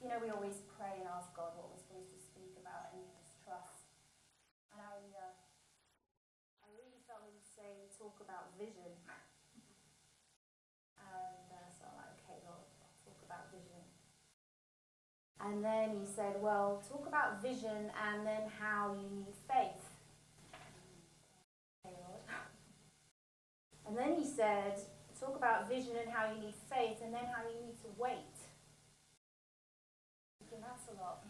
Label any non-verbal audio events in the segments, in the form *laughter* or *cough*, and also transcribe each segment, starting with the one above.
you know, we always pray and ask God what we're supposed to speak about and just trust. And I, uh, I really felt him say, talk about vision. and uh, so I'm like, okay, Lord, I'll talk about vision. And then he said, well, talk about vision and then how you need faith. And then he said, talk about vision and how you need faith and then how you need to wait. A lot.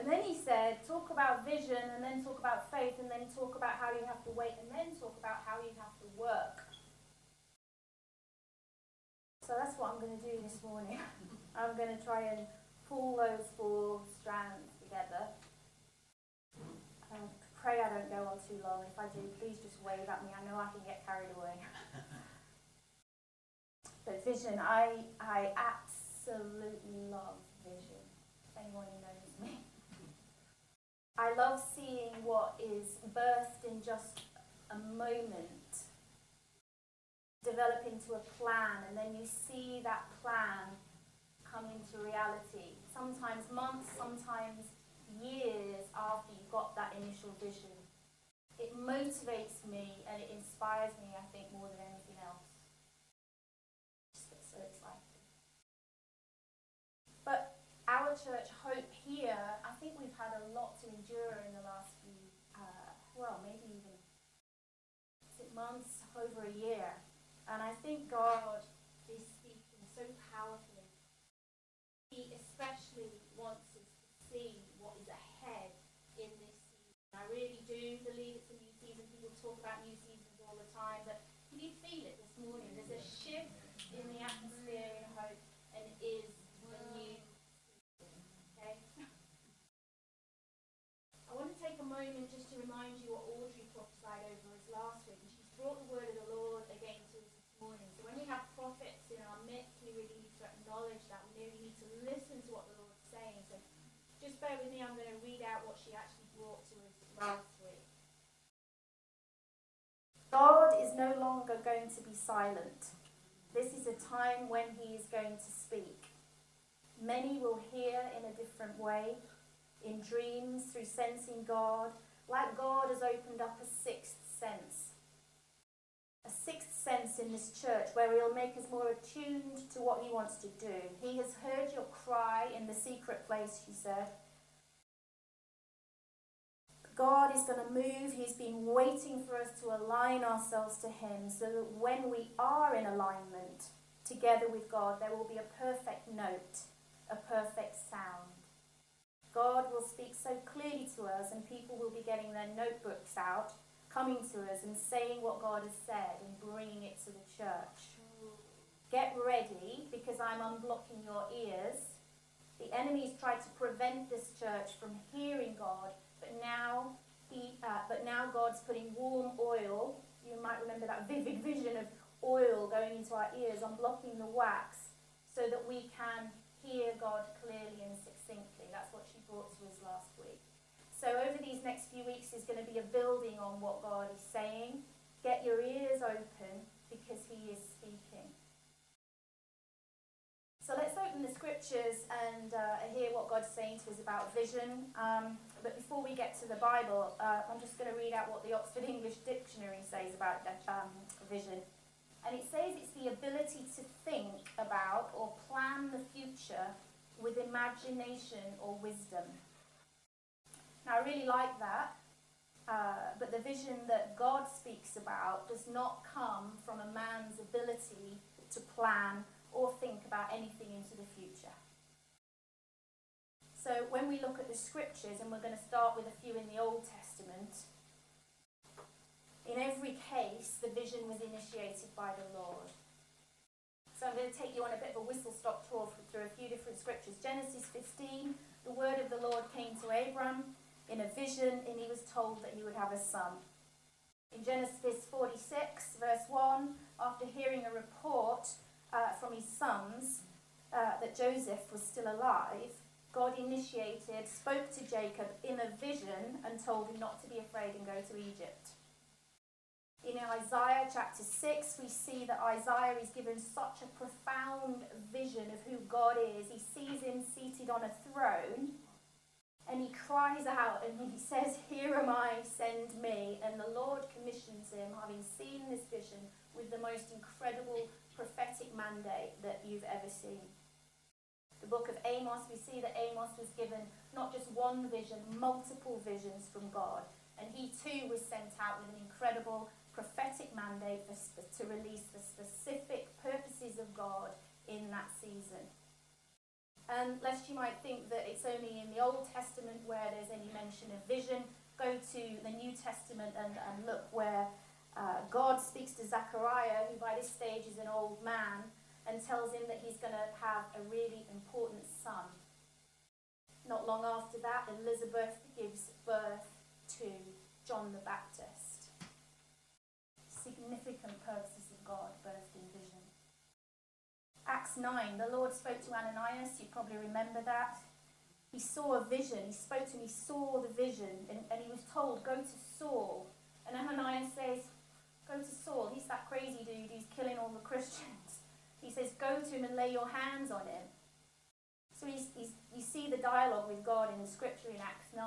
And then he said, talk about vision and then talk about faith and then talk about how you have to wait and then talk about how you have to work. So that's what I'm going to do this morning. *laughs* I'm going to try and pull those four strands together. Um, pray I don't go on too long. If I do, please just wave at me. I know I can get carried away. *laughs* but vision, I, I absolutely love anyone who knows me. I love seeing what is birthed in just a moment develop into a plan, and then you see that plan come into reality. Sometimes months, sometimes years after you got that initial vision. It motivates me and it inspires me, I think, more than anything else. Just get so excited. But our church, Hope here, I think we've had a lot to endure in the last few, uh, well, maybe even months, over a year. And I think God is speaking so powerfully. He especially wants us to see what is ahead in this season. I really do believe it's a new season. People talk about new seasons all the time, but can you feel it this morning? There's a shift in the atmosphere in hope, and it is a new season. Okay? I want to take a moment just to remind you what Audrey prophesied over us last week. And she's brought the word of the Lord again to us morning. So when we have prophets in our midst, we really need to acknowledge that. We really need to listen to what the Lord's saying. So just bear with me. I'm going to read out what she actually brought to us last week. God is no longer going to be silent. This is a time when he is going to speak. Many will hear in a different way, in dreams, through sensing God, like God has opened up a sixth sense a sixth sense in this church where he'll make us more attuned to what he wants to do. He has heard your cry in the secret place, she said. God is going to move. He's been waiting for us to align ourselves to Him so that when we are in alignment together with God, there will be a perfect note, a perfect sound. God will speak so clearly to us, and people will be getting their notebooks out coming to us and saying what God has said and bringing it to the church. Get ready because I'm unblocking your ears. The enemy's tried to prevent this church from hearing God, but now he, uh, but now God's putting warm oil. You might remember that vivid vision of oil going into our ears, unblocking the wax, so that we can hear God clearly and succinctly. That's what she brought to us last week. So over these next few weeks is going to be a building on what God is saying. Get your ears open because he is speaking. So let's open the scriptures and uh, hear what God's saying to us about vision. Um, but before we get to the Bible, uh, I'm just going to read out what the Oxford English Dictionary says about um, vision. And it says it's the ability to think about or plan the future with imagination or wisdom. Now, I really like that. Uh, but the vision that God speaks about does not come from a man's ability to plan or think about anything into the future. So when we look at the scriptures, and we're going to start with a few in the Old Testament, in every case, the vision was initiated by the Lord. So I'm going to take you on a bit of a whistle stop tour through a few different scriptures. Genesis 15, the word of the Lord came to Abram in a vision, and he was told that he would have a son. In Genesis 46, verse 1, after hearing a report uh, from his sons uh, that Joseph was still alive, God initiated, spoke to Jacob in a vision, and told him not to be afraid and go to Egypt. In Isaiah chapter 6, we see that Isaiah is given such a profound vision of who God is. He sees him seated on a throne And he cries out and he *laughs* says, Here am I, send me. And the Lord commissions him, having seen this vision, with the most incredible prophetic mandate that you've ever seen. The book of Amos, we see that Amos was given not just one vision, multiple visions from God. And he too was sent out with an incredible prophetic mandate for, to release the specific purposes of God in that season. And lest you might think that it's only in the Old Testament where there's any mention of vision, go to the New Testament and, and look where uh, God speaks to Zechariah, who by this stage is an old man, and tells him that he's going to have a really important son. Not long after that, Elizabeth gives birth to John the Baptist. Significant purposes of God birthed in vision. Acts 9, the Lord spoke to Ananias, you probably remember that. He saw a vision, he spoke to him, he saw the vision, and, and he was told, Go to Saul. And Ananias says, Go to Saul, he's that crazy dude who's killing all the Christians. He says, Go to him and lay your hands on him. So he's, he's, you see the dialogue with God in the scripture in Acts 9.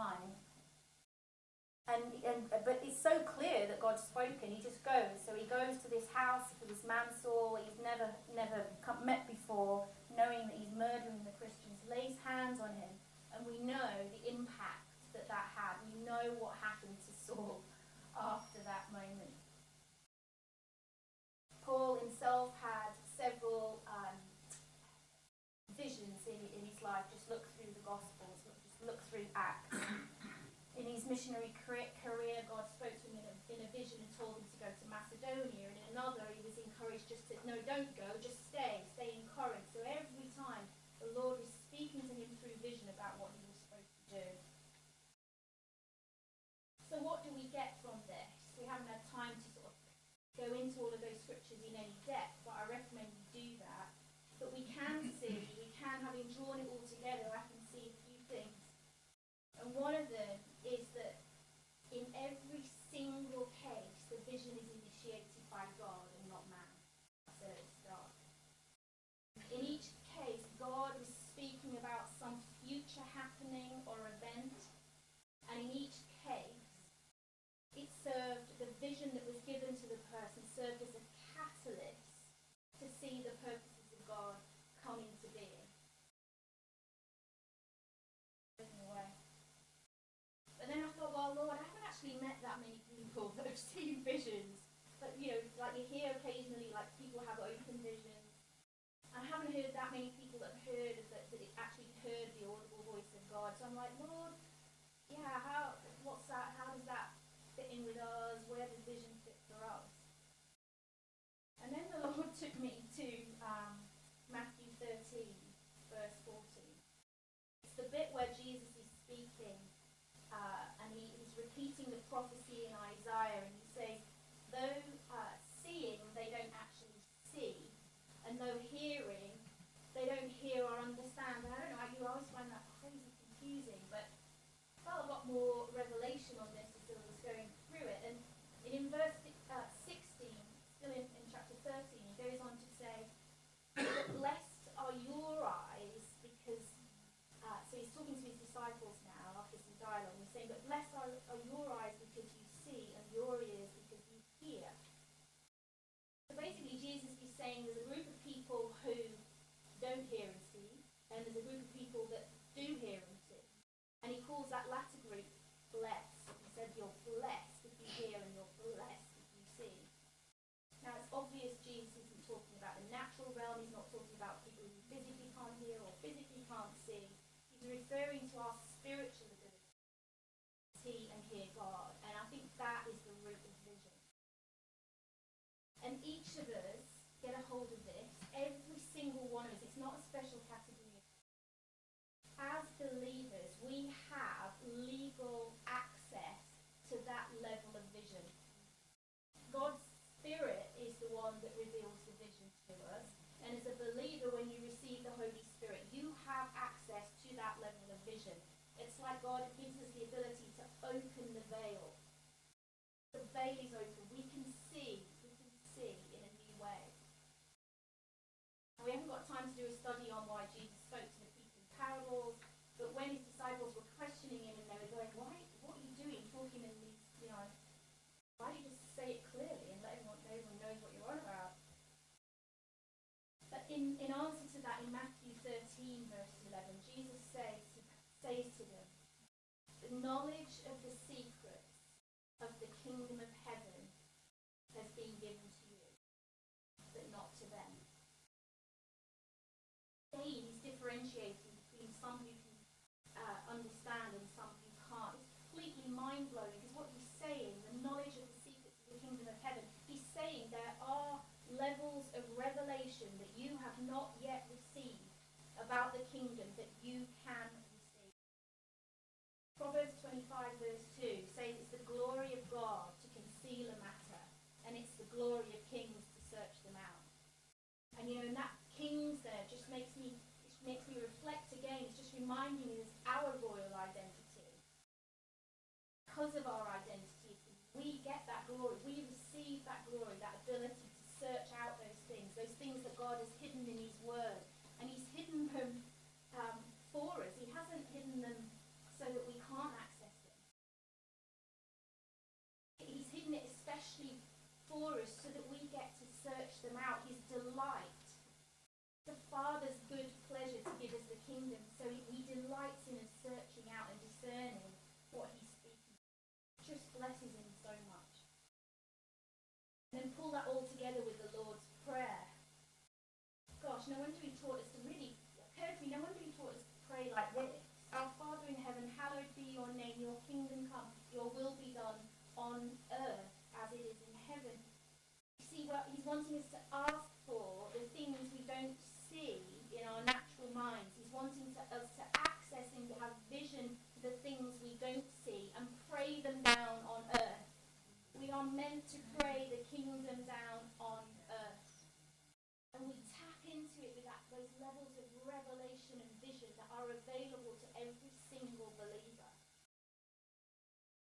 And, and but it's so clear that God's spoken. He just goes. So he goes to this house for this man Saul he's never never met before, knowing that he's murdering the Christians. Lays hands on him, and we know the impact that that had. We know what happened to Saul after that moment. Paul himself had several um, visions in, in his life. Just look through the Gospels. Just look through Acts in his missionary career, God spoke to him in a, in a vision and told him to go to Macedonia. And in another, he was encouraged just to, no, don't go, just stay, stay in Corinth. So every time the Lord was speaking to him through vision about what he was supposed to do. So what do we get from this? We haven't had time to sort of go into all of those scriptures in any depth, but I recommend you do that. But we can see, we can, having drawn it all together, I can see a few things. And one of them is that in every single case, the vision is initiated by God and not man. So start. In each case, God was speaking about some future happening or event, and in each case, it served the vision that was given to the person served as a catalyst to see the purposes of God come into being. then I thought, well, Lord, I haven't actually met that many people that have seen visions. But, you know, like you hear occasionally, like people have open visions. I haven't heard that many people that have heard that, that actually heard the audible voice of God. So I'm like, Lord, yeah, how, what's that? How does that fit in with us? Where does vision fit for us? And then the *laughs* Lord took me to um, Matthew 13, verse 14. It's the bit where Jesus is speaking uh, and he, he's repeating the prophecy in Isaiah, and he says, though uh, seeing, they don't actually see, and though hearing, they don't hear or understand. And I don't know, you always find that crazy confusing, but I felt a lot more revelation on this as I was going through it. And in verse uh, 16, still in, in chapter 13, he goes on to say, Blessed are your eyes, because, uh, so he's talking to his disciples now after some dialogue. He's saying, But blessed are, are your eyes because you see, and your ears because you hear. So basically, Jesus is saying there's a group of people who don't hear and see, and there's a group of people that do hear and see. And he calls that latter group blessed. He said, You're you see. Now, it's obvious Jesus isn't talking about the natural realm, he's not talking about people who physically can't hear or physically can't see. He's referring to our spiritual ability to see and hear God. And I think that is the root of vision. And each of us get a hold of this. Every single one of us. It's not a special category. As believers, we have legal access to that level of vision. God's Spirit is the one that reveals the vision to us. As a believer, when you receive the Holy Spirit, you have access to that level of vision. It's like God gives us the ability to open the veil. The veil is open. We can see. We can see in a new way. We haven't got time to do a study on why Jesus spoke to the people in parables, but when his disciples were questioning the knowledge of the secrets of the kingdom of heaven has been given to you, but not to them. He's differentiating between some who can uh, understand and some who can't. It's completely mind blowing because what he's saying, the knowledge of the secrets of the kingdom of heaven, he's saying there are levels of revelation that you have not yet received about the kingdom that you can receive. Proverbs 25, verse 2 says it's the glory of God to conceal a matter, and it's the glory of kings to search them out. And you know, and that kings there just makes me makes me reflect again. It's just reminding me our royal identity. Because of our identity, we get that glory. We receive that glory, that ability to search out those things, those things that God has hidden in His Word. And He's hidden them um, for us. He hasn't hidden them so that we can't access them. He's hidden it especially for us so that we get to search them out. His delight Father's good pleasure to give us the kingdom, so he delights in us searching out and discerning what he's speaking. Just blesses him so much. And then pull that all together with the Lord's Prayer. Gosh, no wonder he taught us to really, to me, no wonder he taught us to pray like this. Our Father in heaven, hallowed be your name, your kingdom come, your will be done on earth as it is in heaven. See, what he's wanting us to ask for the things we don't see in our natural minds. He's wanting to, us to access and to have vision for the things we don't see and pray them down on earth. We are meant to pray the kingdom down on earth. And we tap into it with that, those levels of revelation and vision that are available to every single believer.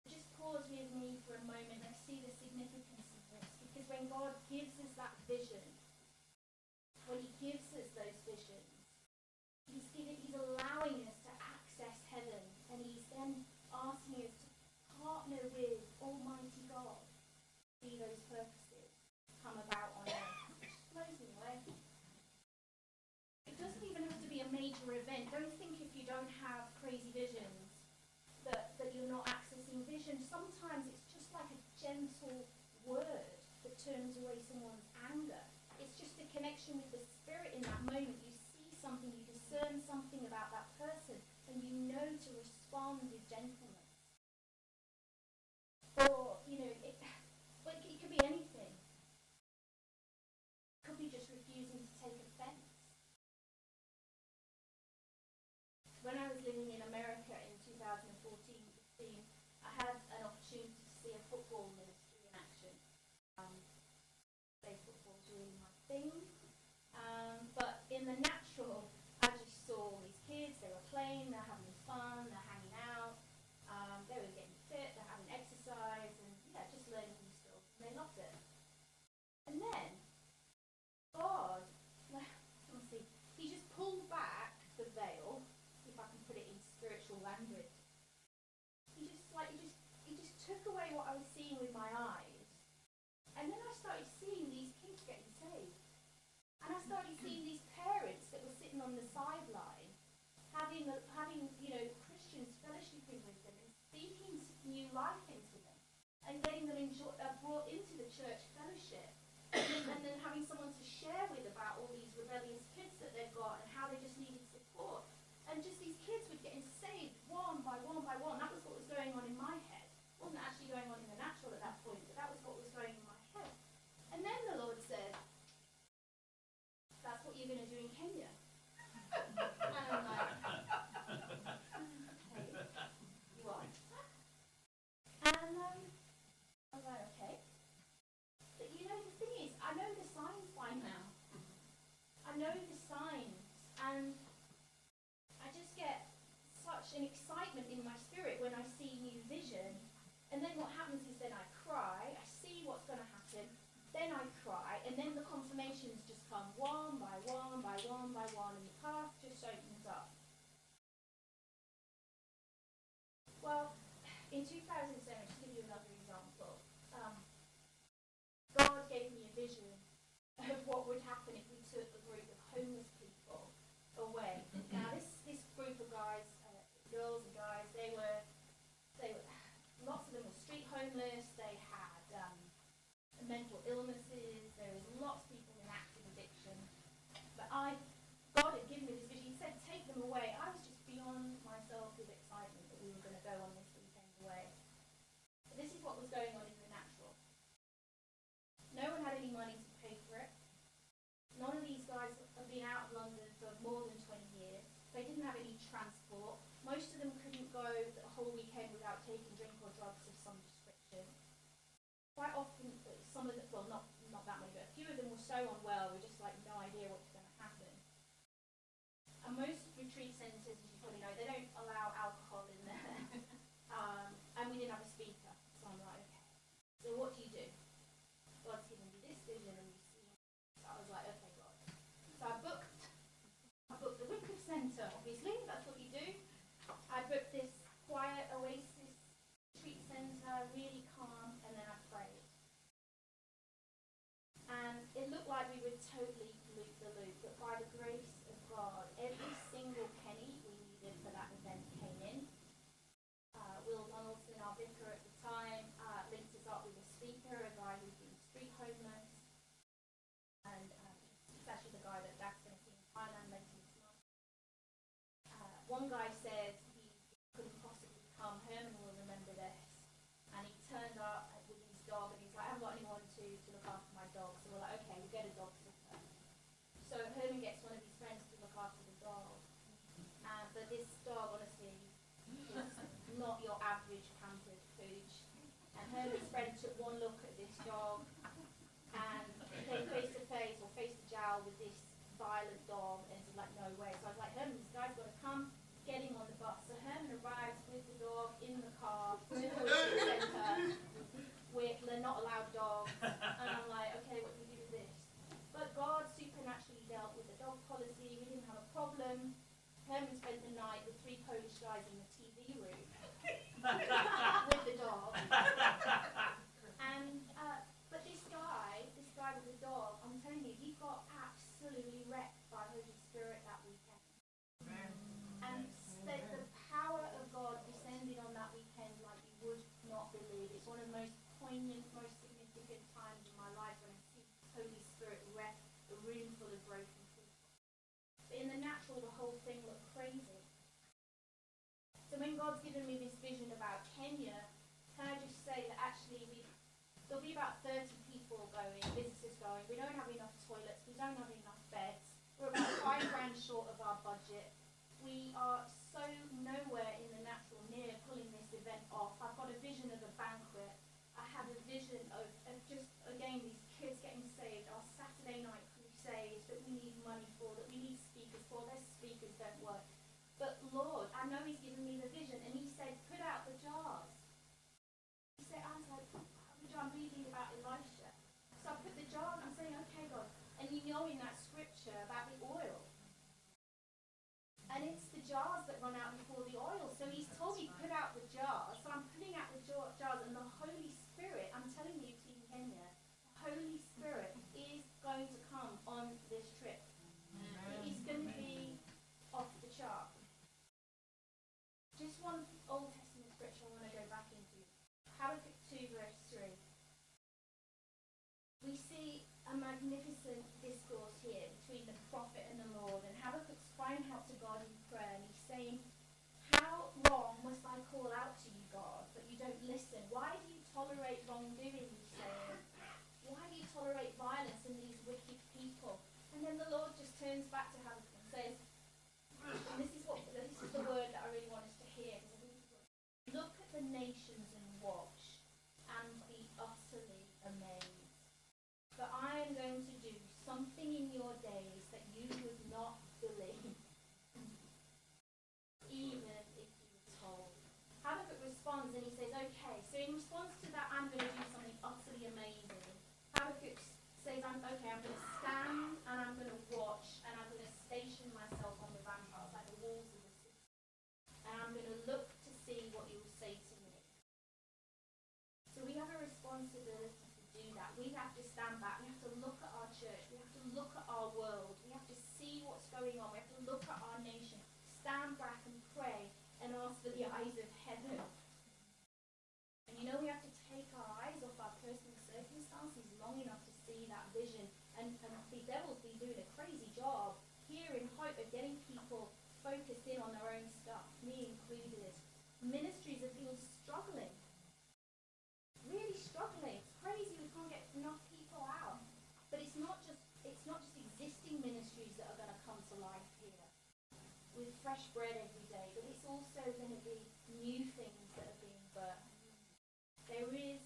Just pause with me for a moment and see the significance of this. Because when God gives us that vision, when he gives us those visions, he's, giving, he's allowing us to access heaven, and he's then asking us to partner with Almighty God see those purposes come about on earth. Which blows away. It doesn't even have to be a major event. Don't think if you don't have crazy visions that, that you're not accessing vision. Sometimes it's just like a gentle word that turns away someone's anger it's just a connection with the Spirit in that moment. You see something, you discern something about that person, and you know to respond with gentleness. Or, you know, it, but it could be anything. It could be just refusing to take offense. When I was living in America in 2014-15, I had an opportunity to see a football ministry in action. Um, football is really my thing. Um, but in the natural, I just saw all these kids, they were playing, they're having fun, they're hanging out, um, they were getting fit, they're having exercise, and yeah, just learning new skills. And they loved it. And then, God, let's see, he just pulled back the veil, if I can put it in spiritual language. He just like, he just, he just took away what I was seeing with my eyes. And then I started seeing these getting saved. And I started seeing these parents that were sitting on the sideline, having, having you know, Christians fellowshipping with them and speaking new life into them, and getting them enjoy, uh, brought into the church fellowship, and *coughs* then, and then having someone to share with about all these rebellious kids that they've got and how they just needed support. And just these kids were getting saved one by one by one. That was what was going on in my head. It wasn't actually going on in the natural at that point, but that was what was going on in my head. And then the Lord said, That's what you're going to do in Kenya. and I'm like, Okay, you are. And um, I was like, Okay. But you know, the thing is, I know the signs by now. I know the signs. And I just get such an excitement in my spirit when I see new vision. And then what happens is then I cry, I see what's going to happen, then I cry, and then the confirmations just come one by one by one by one, and the path just opens up. Well, in 2007, to give you another example, um, God gave me a vision of what would happen if we took a group of homeless people away. Now, this, this group of guys, uh, girls and guys, they were away, I was just beyond myself with excitement that we were going to go on this weekend away. But this is what was going on in the natural. No one had any money to pay for it. None of these guys had been out of London for more than 20 years. They didn't have any transport. Most of them couldn't go the whole weekend without taking drink or drugs of some description. Quite often, some of them, well, not, not that many, but a few of them were so unwell, we just like no idea what's going to happen. And most retreat centres, as you probably know, they don't allow alcohol in there. um, and we didn't have a speaker. So I'm like, okay. So what do you do? God's given you this vision and you see. So I was like, okay, God. So I booked, I booked the Wycliffe Centre, obviously, that's what you do. I booked this quiet oasis retreat centre, really calm, and then I prayed. And it looked like we would totally loop the loop, but by the grace of God, every single penny we needed for that event came in. Uh, Will Donaldson, our vicar at the time, uh, linked us up with a speaker, a guy who'd been street homeless, and uh, he's actually the guy that Dax going to see in Thailand later this month. Uh, one guy said he couldn't possibly come. Herman will remember this. And he turned up with his dog and he's like, I haven't got anyone to, to look after my dog. So we're like, okay, we'll get a dog sitter. So Herman gets one of his friends to look after the dog. Uh, but this dog, honestly, is not your average pampered pooch. And Herman's friend took one look at this dog and came face to face or face to jowl with this violent dog and said like, no way. So I was like, Herman, this guy's got to come get him on the bus. So Herman arrives with the dog in the car *laughs* to the centre. We're, they're not allowed dogs. And I'm like, okay, what do we do with this? But God supernaturally dealt with the dog policy. We didn't have a problem. Herman spent the night with three Polish guys in the TV room *laughs* with the dog. And uh, but this guy, this guy with the dog, I'm telling you, he got absolutely wrecked by Holy Spirit that weekend. And the, the power of God descended on that weekend like you would not believe. It's one of the most poignant, most significant times in my life when I see Holy Spirit wreck a room full of broken people. But in the natural, the whole looked crazy. So when God's given me this vision about Kenya, can I just say that actually we there'll be about 30 people going, visitors going. We don't have enough toilets. We don't have enough beds. We're about five grand short of our budget. We are so nowhere in the natural near pulling this event off. I've got a vision of a banquet. I have a vision of, of just, again, these kids getting saved, our Saturday night crusades that we need money for, that we need speakers for. Their speakers don't work. But Lord, I know He's given me the vision, and He said, put out the jars. He said, I was like, I'm reading about Elisha. So I put the jar and I'm saying, okay, God. And you know in that scripture about the oil. And it's the jars that run out before the oil. So he's told me put out the jars. So I'm putting out the jar- jars and the Holy Spirit, I'm telling you, Team Kenya, the Holy Spirit is going to come on this trip. It is going to be off the chart. Just one Old Testament scripture I want to go back into. Habakkuk 2 verse 3 we see a magnificent discourse here between the prophet and the Lord, and Habakkuk's crying out to God in prayer, and he's saying, How long must I call out to you, God, but you don't listen? Why do you tolerate wrongdoing, he's saying? Why do you tolerate violence in these wicked people? And then the Lord just turns back to Habakkuk and says, and this is what this is the word that I really want us to hear. Look at the nations church. We have to look at our world. We have to see what's going on. We have to look at our nation, stand back and pray and ask for the eyes of heaven. And you know, we have to take our eyes off our personal circumstances long enough to see that vision. And, and the devil's been doing a crazy job here in hope of getting people focused in on their own stuff, me included. Ministry fresh bread every day, but it's also going to be new things that are being burnt. There is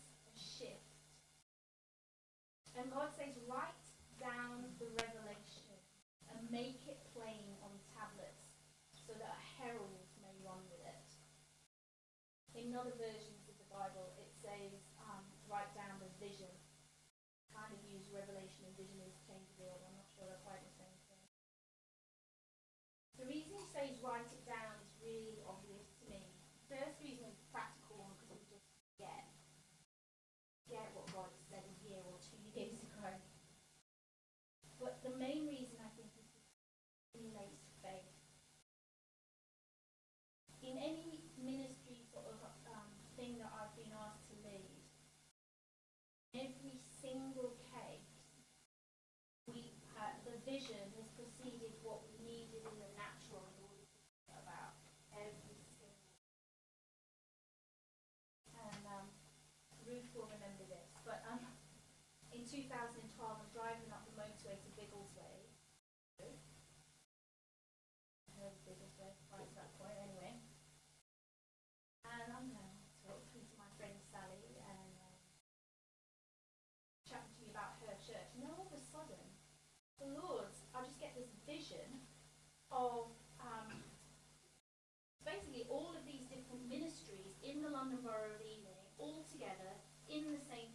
Navarro Leaning all together in the same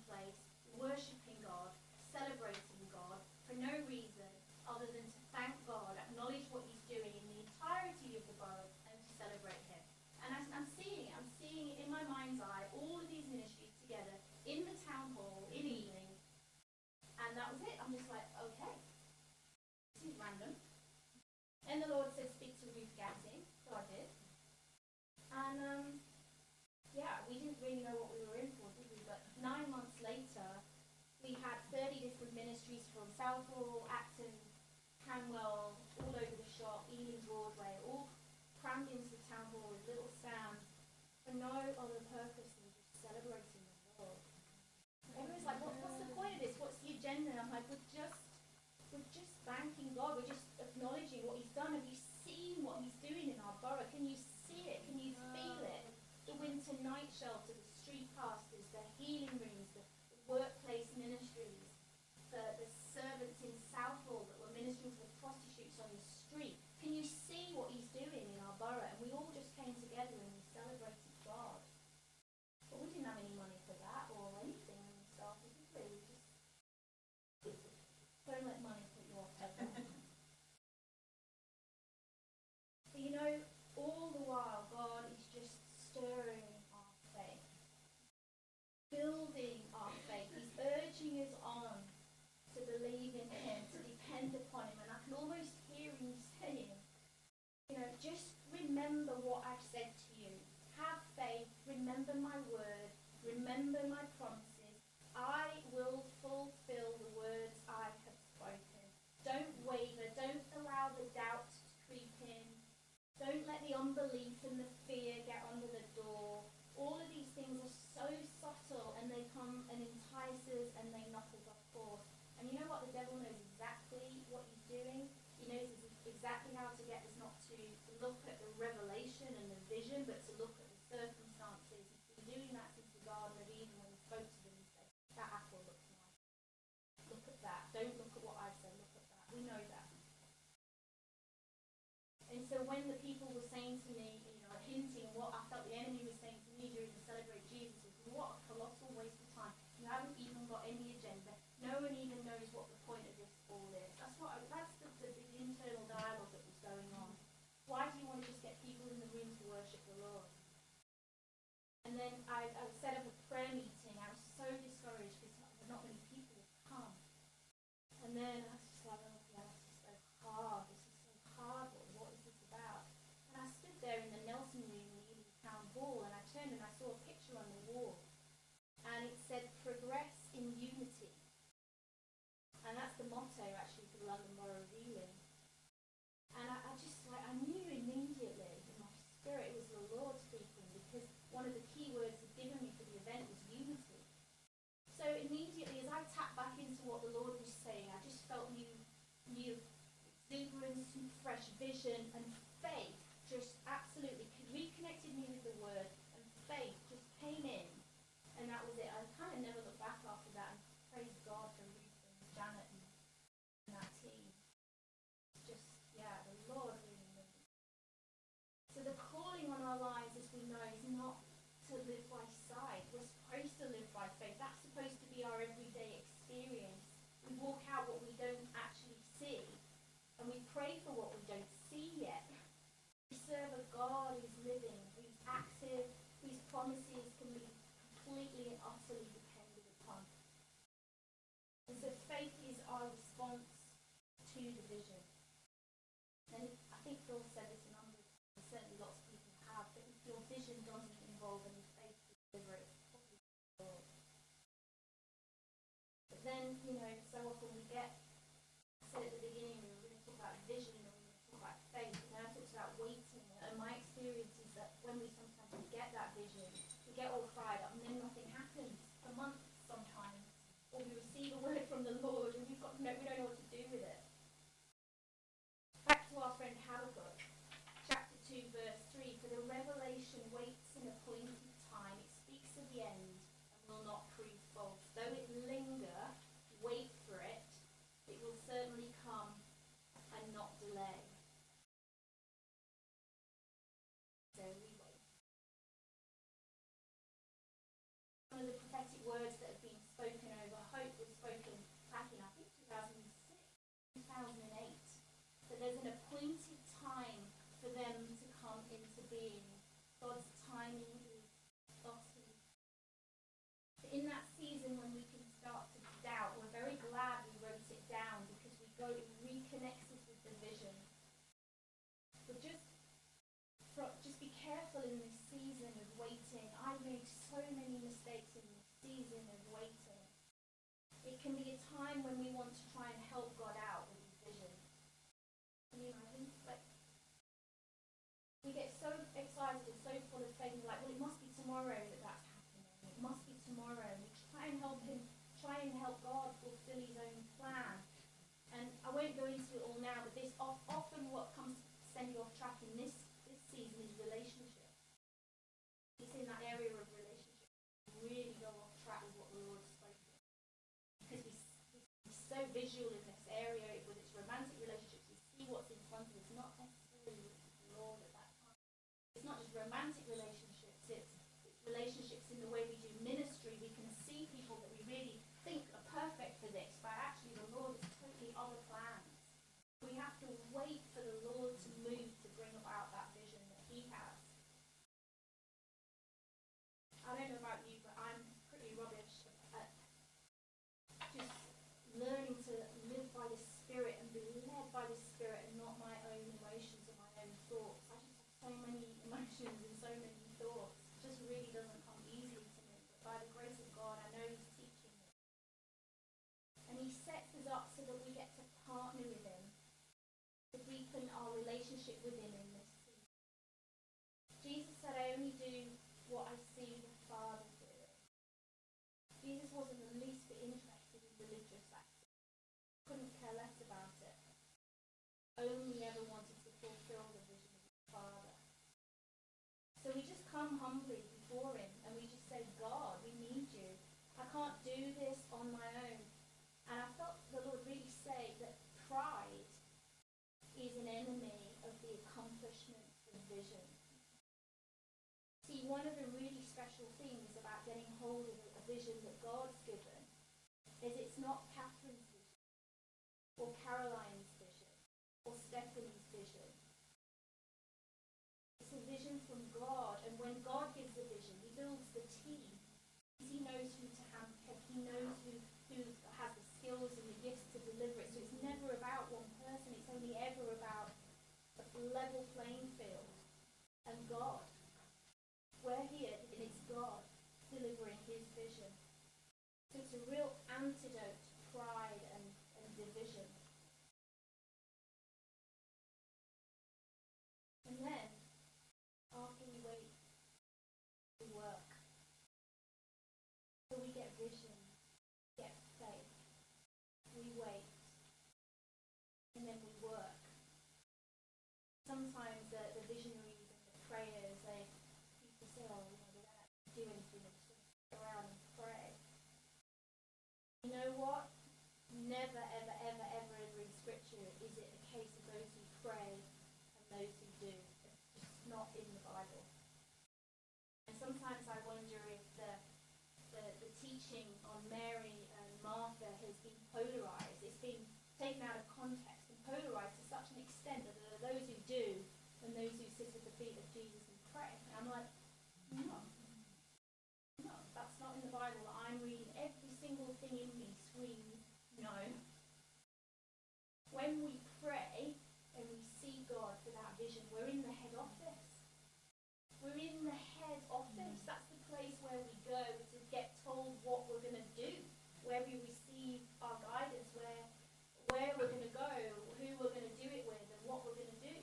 we had 30 different ministries from Southall, Acton, Hanwell, all over the shop, Ealing Broadway, all crammed into the town hall with little sound, for no other purpose than just celebrating the Lord. Everyone's like, what, what's the point of this? What's the agenda? And I'm like, we're just, we're just thanking God. We're just acknowledging what he's done. Have you seen what he's doing in our borough? Can you see it? Can you feel it? The winter night shelter, the street pastors, the healing room, south And then I was just like, oh yeah, this is so hard. This is so hard. What, what is this about? And I stood there in the Nelson room in Ealing Town Hall and I turned and I saw a picture on the wall. And it said, progress in unity. And that's the motto actually for the London Borough of Ealing. influence fresh vision and policies can be completely and utterly dependent upon. And so faith is our response to the vision. And I think Phil said this a number of times, certainly lots of people have, but if your vision doesn't involve any faith to deliver it, probably will. But then, you know, so often we get, I said at the beginning, we were going to talk about vision and we were going to talk about faith, and I talked about waiting. And my experience is that when we come get all fired up. in this season of waiting. I made so many mistakes in this season of waiting. It can be a time when we want to try and help God out with his vision. Can you imagine? Like, we get so excited and so full of faith, like, well, it must be tomorrow that that's happening. It must be tomorrow. We try and help him, try and help God fulfill his own plan. And I won't go into it all now, but this often what comes send you off within. Jesus said, I only do what I see the Father do. Jesus wasn't the least bit interested in religious acts. Couldn't care less about it. Only ever wanted to fulfill the vision of the Father. So we just come humbly before him and we just say, God, we need you. I can't do this on my own. vision. See, one of the really special things about getting hold of a vision that God's given is it's not antidote never, ever, ever, ever, ever in Scripture is it a case of those who pray and those who do. It's just not in the Bible. And sometimes I wonder if the, the, the teaching on Mary and Martha has been polarized. It's been taken out of context and polarized to such an extent that there are those who do and those who sit at the feet of Jesus and pray. And I'm like, no. No, that's not in the Bible. I'm reading every single thing in me screams no. When we pray and we see God for that vision, we're in the head office. We're in the head office. That's the place where we go to get told what we're going to do, where we receive our guidance, where where we're going to go, who we're going to do it with, and what we're going to do.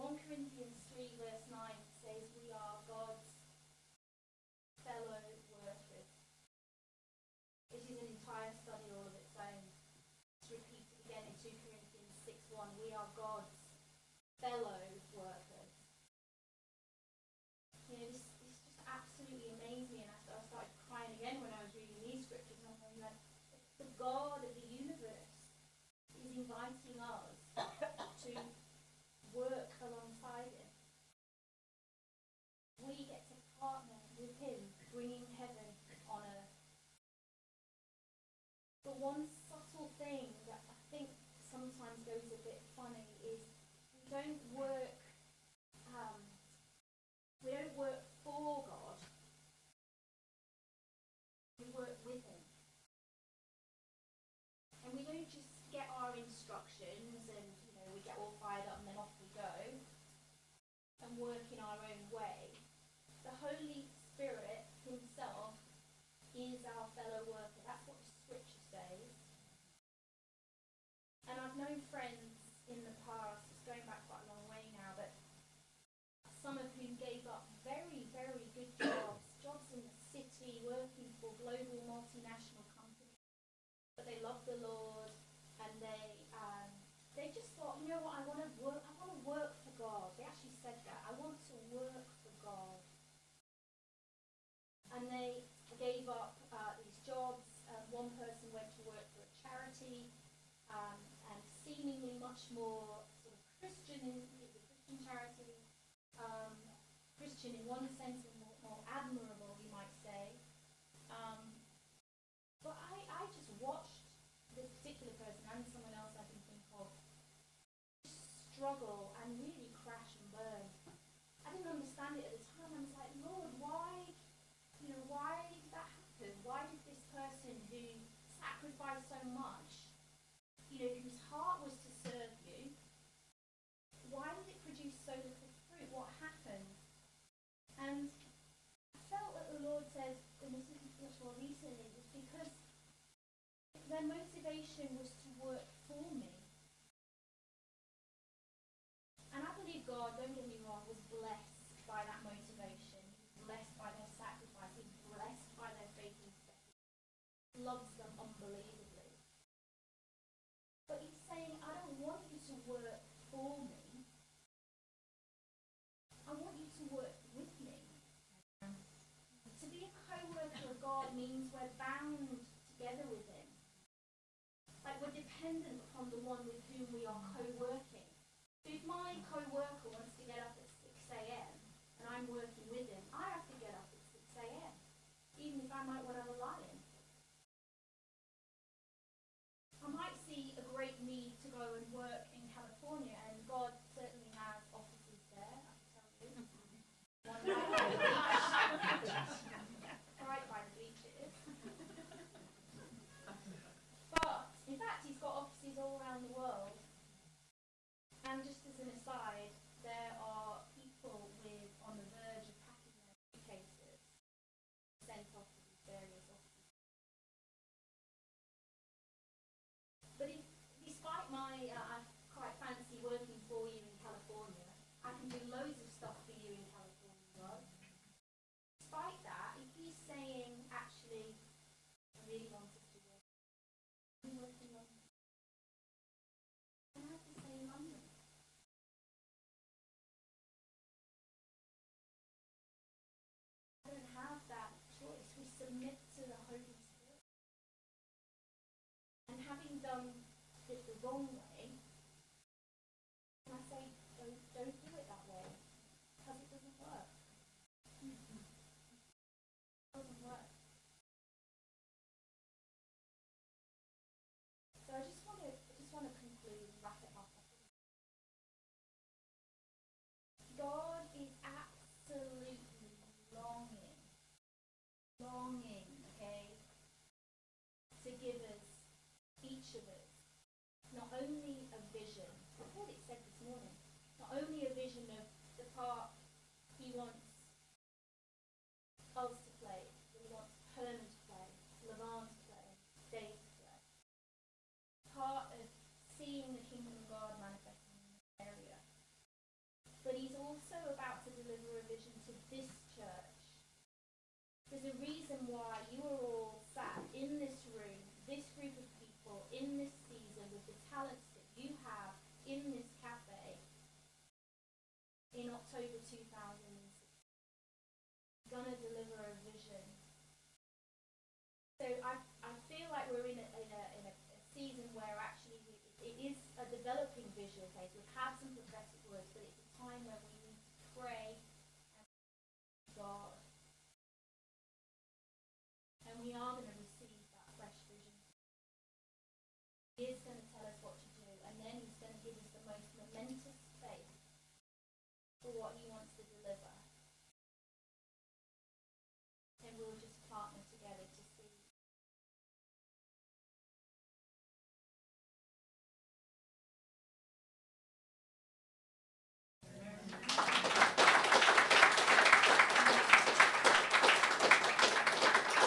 1 Corinthians 3, verse 9 says, We are God's fellow workers. This is an entire study all of its own. Let's repeat it again in 2 Corinthians 6 1. We are God's fellow workers. You know, this, this just absolutely amazed me, and I I started crying again when I was reading these scriptures. And I was like, the God of the universe is inviting us to work alongside Him. We get to partner with Him, bringing heaven on earth. But one subtle thing that I think sometimes goes a bit funny is we don't work. Um, we don't work for God. We work with Him. And we don't just get our instructions and you know we get all fired up and then off we go and work in our own way. The Holy Spirit Himself is our fellow worker. That's what the Scripture says. And I've known friends in the past, it's going back quite a long way now, but some of whom gave up very, very good jobs, jobs in the city, working for global multinational companies. But they loved the Lord and they um, they just thought, you know what, I want to work I want to work for God. They actually said that. I want to work for God. And they gave up uh, these jobs. Uh, one person went to work for a charity um, and seemingly much more sort of Christian in was a Christian charity, um, Christian in one sense and more, more admirable, you might say. Um, but I, I just watched this particular person and someone else I can think of struggle and really crash and burn. I didn't understand it at the time. I was like, Lord, why, you know, why did that happen? Why did this person who sacrificed so much, you know, whose heart was to serve you, why did it produce so little fruit? What happened? And I felt that the Lord said, and this is much more recently, was because their motivation was to work for me. And I believe God, don't get me wrong, was blessed by that motivation. He was blessed by their sacrifice. He was blessed by their faith in faith. Loves them unbelievably. But he's saying, I don't want you to work for me. I want you to work with me. To be a co-worker of God means we're bound together with him. Like we're dependent upon the one with whom we are co-working. So if my co-worker wants to get up at 6 a.m. and I'm working talents that you have in this cafe in October 2016. Going to deliver a vision. So I, I feel like we're in a, in a, in a, a season where actually we, it is a developing vision phase. We've had some prophetic words, but it's a time where we need to pray and God. And we are